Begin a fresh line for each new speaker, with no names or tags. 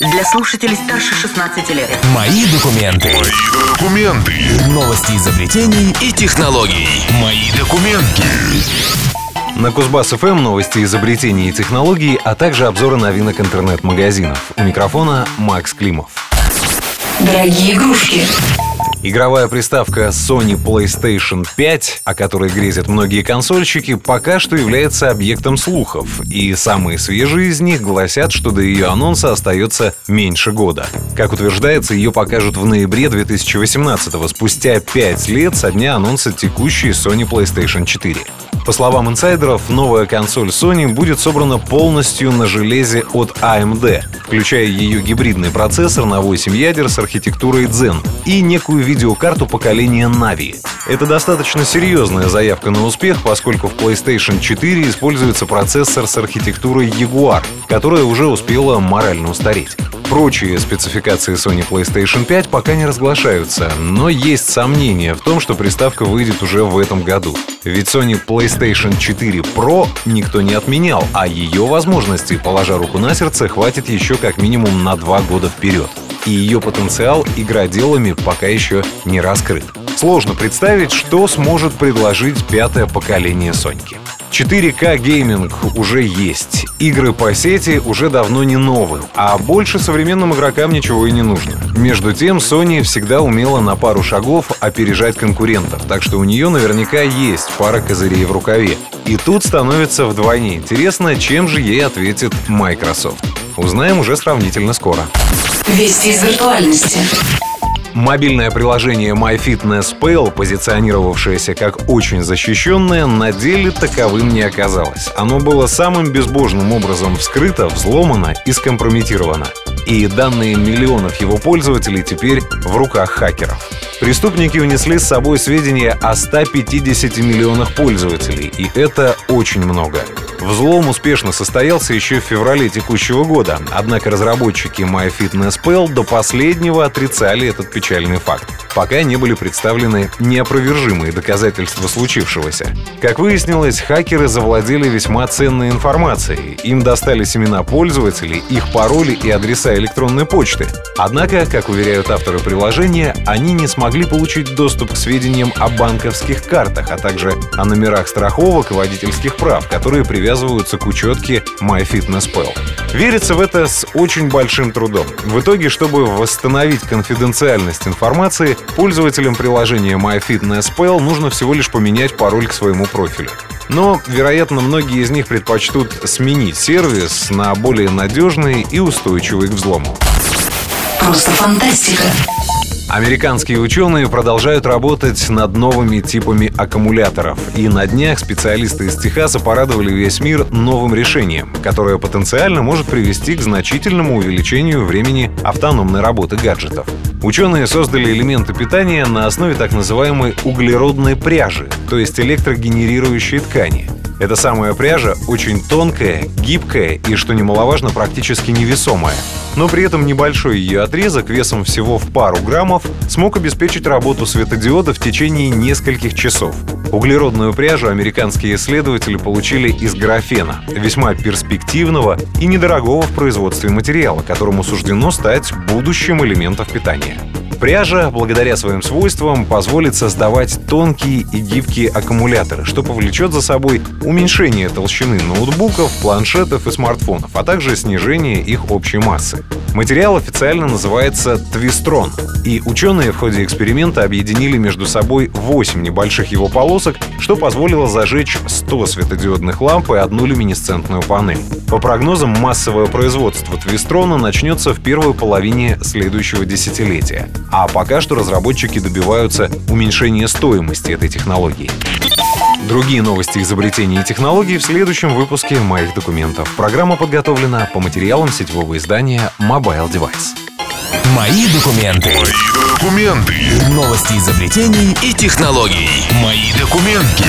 Для слушателей старше 16 лет.
Мои документы.
Мои документы.
Новости изобретений и технологий.
Мои документы.
На Кузбасс ФМ новости изобретений и технологий, а также обзоры новинок интернет-магазинов. У микрофона Макс Климов.
Дорогие игрушки.
Игровая приставка Sony PlayStation 5, о которой грезят многие консольщики, пока что является объектом слухов, и самые свежие из них гласят, что до ее анонса остается меньше года. Как утверждается, ее покажут в ноябре 2018 спустя 5 лет со дня анонса текущей Sony PlayStation 4. По словам инсайдеров, новая консоль Sony будет собрана полностью на железе от AMD, включая ее гибридный процессор на 8 ядер с архитектурой Zen и некую видеокарту поколения Navi. Это достаточно серьезная заявка на успех, поскольку в PlayStation 4 используется процессор с архитектурой Jaguar, которая уже успела морально устареть. Прочие спецификации Sony PlayStation 5 пока не разглашаются, но есть сомнения в том, что приставка выйдет уже в этом году. Ведь Sony PlayStation 4 Pro никто не отменял, а ее возможностей, положа руку на сердце, хватит еще как минимум на два года вперед. И ее потенциал игроделами пока еще не раскрыт. Сложно представить, что сможет предложить пятое поколение Соньки. 4К гейминг уже есть, игры по сети уже давно не новые, а больше современным игрокам ничего и не нужно. Между тем, Sony всегда умела на пару шагов опережать конкурентов, так что у нее наверняка есть пара козырей в рукаве. И тут становится вдвойне интересно, чем же ей ответит Microsoft. Узнаем уже сравнительно скоро.
Вести из виртуальности.
Мобильное приложение MyFitnessPal, позиционировавшееся как очень защищенное, на деле таковым не оказалось. Оно было самым безбожным образом вскрыто, взломано и скомпрометировано. И данные миллионов его пользователей теперь в руках хакеров. Преступники унесли с собой сведения о 150 миллионах пользователей, и это очень много. Взлом успешно состоялся еще в феврале текущего года, однако разработчики MyFitnessPal до последнего отрицали этот печальный факт. Пока не были представлены неопровержимые доказательства случившегося. Как выяснилось, хакеры завладели весьма ценной информацией. Им достались имена пользователей, их пароли и адреса электронной почты. Однако, как уверяют авторы приложения, они не смогли получить доступ к сведениям о банковских картах, а также о номерах страховок и водительских прав, которые привязываются к учетке MyFitnessPal. Верится в это с очень большим трудом. В итоге, чтобы восстановить конфиденциальность информации, пользователям приложения MyFitnessPal нужно всего лишь поменять пароль к своему профилю. Но, вероятно, многие из них предпочтут сменить сервис на более надежный и устойчивый к взлому.
Просто фантастика.
Американские ученые продолжают работать над новыми типами аккумуляторов. И на днях специалисты из Техаса порадовали весь мир новым решением, которое потенциально может привести к значительному увеличению времени автономной работы гаджетов. Ученые создали элементы питания на основе так называемой углеродной пряжи, то есть электрогенерирующей ткани. Эта самая пряжа очень тонкая, гибкая и, что немаловажно, практически невесомая. Но при этом небольшой ее отрезок весом всего в пару граммов смог обеспечить работу светодиода в течение нескольких часов. Углеродную пряжу американские исследователи получили из графена, весьма перспективного и недорогого в производстве материала, которому суждено стать будущим элементом питания. Пряжа, благодаря своим свойствам, позволит создавать тонкие и гибкие аккумуляторы, что повлечет за собой уменьшение толщины ноутбуков, планшетов и смартфонов, а также снижение их общей массы. Материал официально называется твистрон, и ученые в ходе эксперимента объединили между собой 8 небольших его полосок, что позволило зажечь 100 светодиодных ламп и одну люминесцентную панель. По прогнозам, массовое производство твистрона начнется в первой половине следующего десятилетия. А пока что разработчики добиваются уменьшения стоимости этой технологии. Другие новости изобретений и технологий в следующем выпуске моих документов. Программа подготовлена по материалам сетевого издания Mobile Device.
Мои документы.
Мои документы.
Новости изобретений и технологий.
Мои документы.